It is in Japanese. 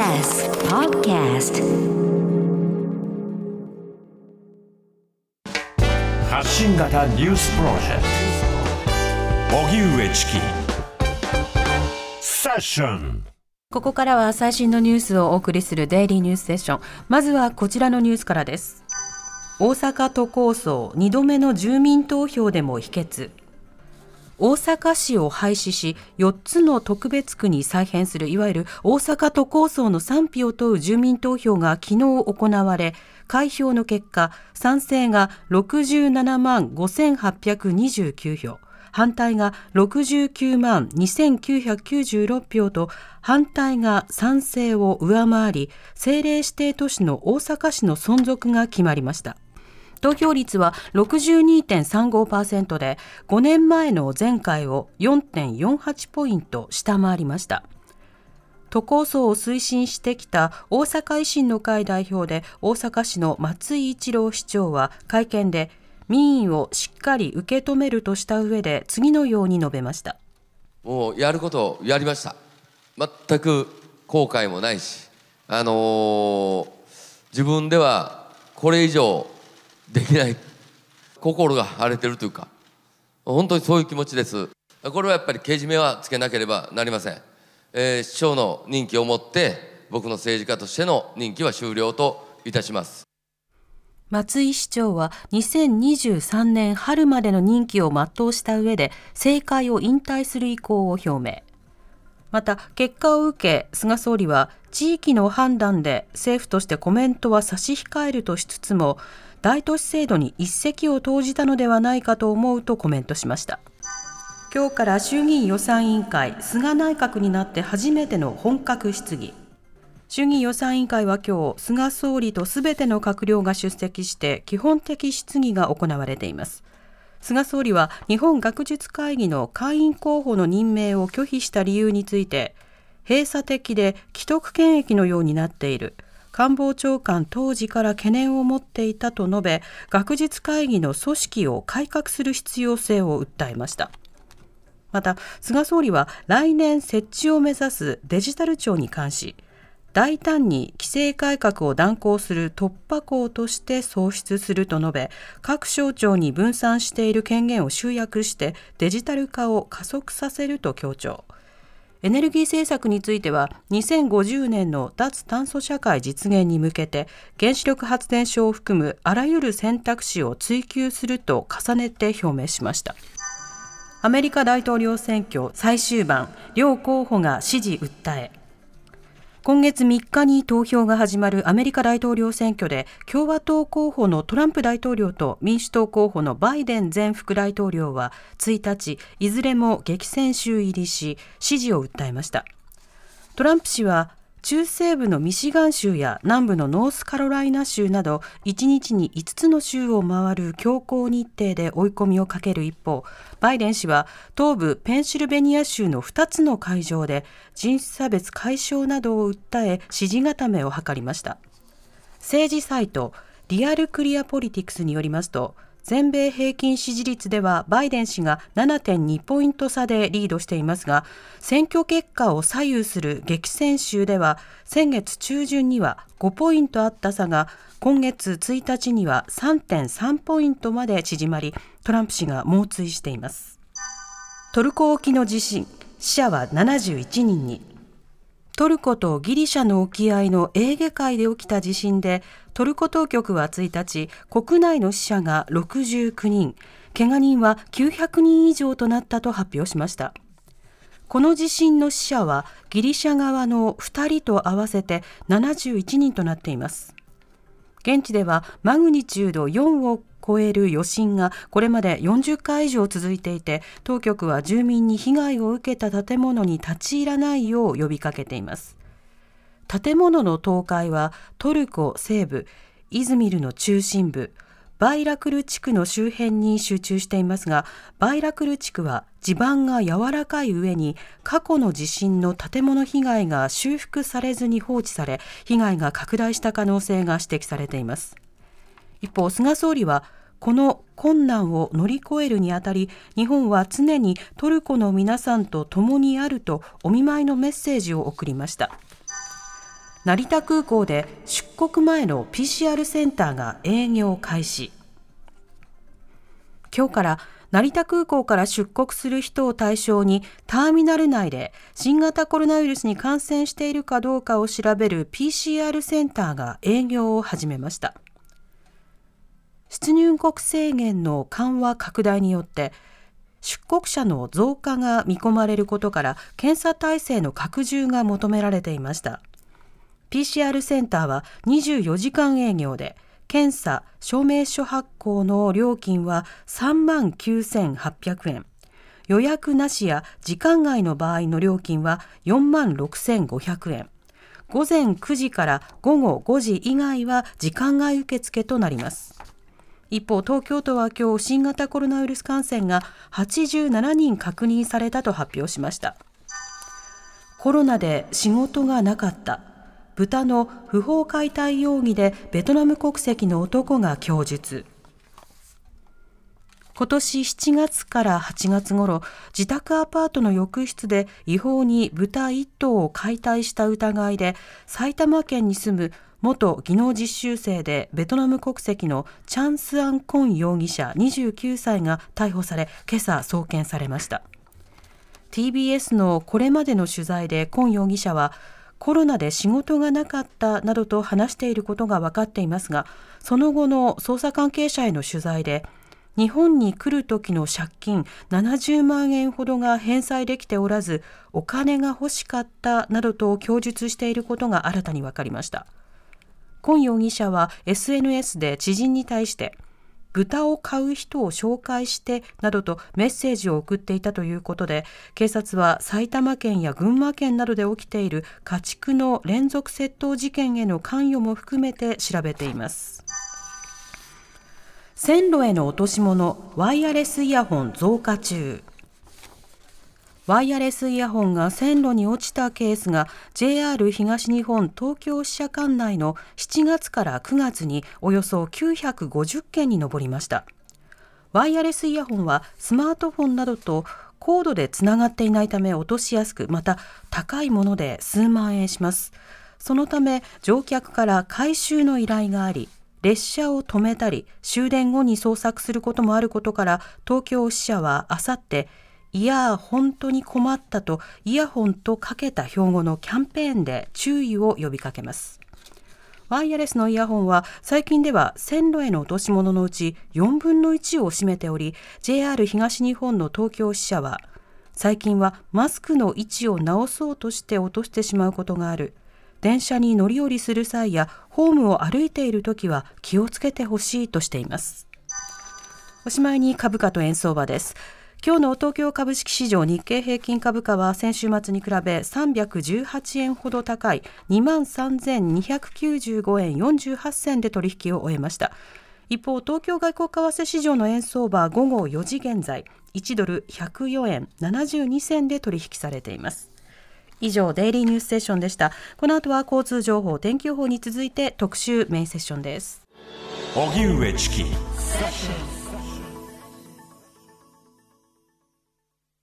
TBS Podcast 発信型ニュースプロジェクト荻上チキセッションここからは最新のニュースをお送りするデイリーニュースセッション。まずはこちらのニュースからです。大阪都構想2度目の住民投票でも否決。大阪市を廃止し、4つの特別区に再編する、いわゆる大阪都構想の賛否を問う住民投票が昨日行われ、開票の結果、賛成が67万5829票。反対が69万2996票と反対が賛成を上回り政令指定都市の大阪市の存続が決まりました投票率は62.35%で5年前の前回を4.48ポイント下回りました。都構想を推進してきた大阪維新の会代表で大阪市の松井一郎市長は会見で民意をしっかり受け止めるとした上で次のように述べました。もうやることをやりました。全く後悔もないしあのー自分ではこれ以上できない。心が荒れてるというか。本当にそういう気持ちです。これはやっぱりけじめはつけなければなりません、えー市長の任期をもって僕の政治家としての任期は終了といたします。松井市長は2023年春までの任期を全うした上で政界を引退する意向を表明。また結果を受け菅総理は地域の判断で政府としてコメントは差し控えるとしつつも大都市制度に一石を投じたのではないかと思うとコメントしました。今日から衆議院予算委員会菅内閣になって初めての本格質疑。衆議院予算委員会は今日菅総理とすべての閣僚が出席して基本的質疑が行われています。菅総理は日本学術会議の会員候補の任命を拒否した理由について閉鎖的で既得権益のようになっている。官房長官当時から懸念を持っていたと述べ学術会議の組織を改革する必要性を訴えました。また菅総理は来年設置を目指すデジタル庁に関し大胆に規制改革を断行する突破口として創出すると述べ各省庁に分散している権限を集約してデジタル化を加速させると強調。エネルギー政策については2050年の脱炭素社会実現に向けて原子力発電所を含むあらゆる選択肢を追求すると重ねて表明しました。アメリカ大統領選挙最終盤両候補が支持訴え今月3日に投票が始まるアメリカ大統領選挙で共和党候補のトランプ大統領と民主党候補のバイデン前副大統領は1日いずれも激戦州入りし支持を訴えました。トランプ氏は中西部のミシガン州や南部のノースカロライナ州など1日に5つの州を回る強行日程で追い込みをかける一方バイデン氏は東部ペンシルベニア州の2つの会場で人種差別解消などを訴え支持固めを図りました。政治サイトリアルクリアポリティクスによりますと全米平均支持率ではバイデン氏が7.2ポイント差でリードしていますが選挙結果を左右する激戦州では先月中旬には5ポイントあった差が今月1日には3.3ポイントまで縮まりトランプ氏が猛追しています。トルコ沖の地震死者は71人に。トルコとギリシャの沖合のエーゲ海で起きた地震でトルコ当局は1日国内の死者が69人。けが人は900人以上となったと発表しました。この地震の死者はギリシャ側の2人と合わせて71人となっています。現地ではマグニチュード4を超える余震がこれまで40回以上続いていて当局は住民に被害を受けた建物に立ち入らないよう呼びかけています。建物の倒壊はトルコ西部イズミルの中心部バイラクル地区の周辺に集中していますがバイラクル地区は地盤が柔らかい上に過去の地震の建物被害が修復されずに放置され被害が拡大した可能性が指摘されています。一方菅総理はこの困難を乗り越えるにあたり日本は常にトルコの皆さんと共にあるとお見舞いのメッセージを送りました。成田空港で出国前の PCR センターが営業開始。今日から成田空港から出国する人を対象にターミナル内で新型コロナウイルスに感染しているかどうかを調べる PCR センターが営業を始めました。出入国制限の緩和拡大によって出国者の増加が見込まれることから検査体制の拡充が求められていました。PCR センターは24時間営業で検査証明書発行の料金は3万9800円予約なしや時間外の場合の料金は4万6500円午前9時から午後5時以外は時間外受付となります。一方東京都は今日新型コロナウイルス感染が87人確認されたと発表しました。コロナで仕事がなかった。豚の不法解体容疑でベトナム国籍の男が供述。今年7月から8月頃自宅アパートの浴室で違法に豚1頭を解体した疑いで埼玉県に住む元技能実習生でベトナム国籍のチャンス・アン・コン容疑者29歳が逮捕され今朝送検されました。TBS のこれまでの取材でコン容疑者はコロナで仕事がなかったなどと話していることが分かっていますがその後の捜査関係者への取材で日本に来る時の借金70万円ほどが返済できておらずお金が欲しかったなどと供述していることが新たに分かりました。今容疑者は SNS で知人に対して豚を買う人を紹介してなどとメッセージを送っていたということで警察は埼玉県や群馬県などで起きている家畜の連続窃盗事件への関与も含めて調べています。線路への落とし物ワイヤレスイヤホン増加中。ワイヤレスイヤホンが線路に落ちたケースが JR 東日本東京支社管内の7月から9月におよそ950件に上りました。ワイヤレスイヤホンはスマートフォンなどとコードでつながっていないため落としやすくまた高いもので数万円します。そのため乗客から回収の依頼があり列車を止めたり終電後に捜索することもあることから東京支社はあさっていやー本当に困ったとイヤホンとかけた標語のキャンペーンで注意を呼びかけます。ワイヤレスのイヤホンは最近では線路への落とし物のうち4分の1を占めており JR 東日本の東京支社は最近はマスクの位置を直そうとして落としてしまうことがある。電車に乗り降りする際やホームを歩いている時は気をつけてほしいとしています。おしまいに株価と円相場です。今日の東京株式市場日経平均株価は先週末に比べ318円ほど高い2万3295円48銭で取引を終えました。一方東京外国為替市場の円相場午後4時現在1ドル104円72銭で取引されています。以上デイリーニュースセッションでした。この後は交通情報天気予報に続いて特集メインセッションです。荻上チキ。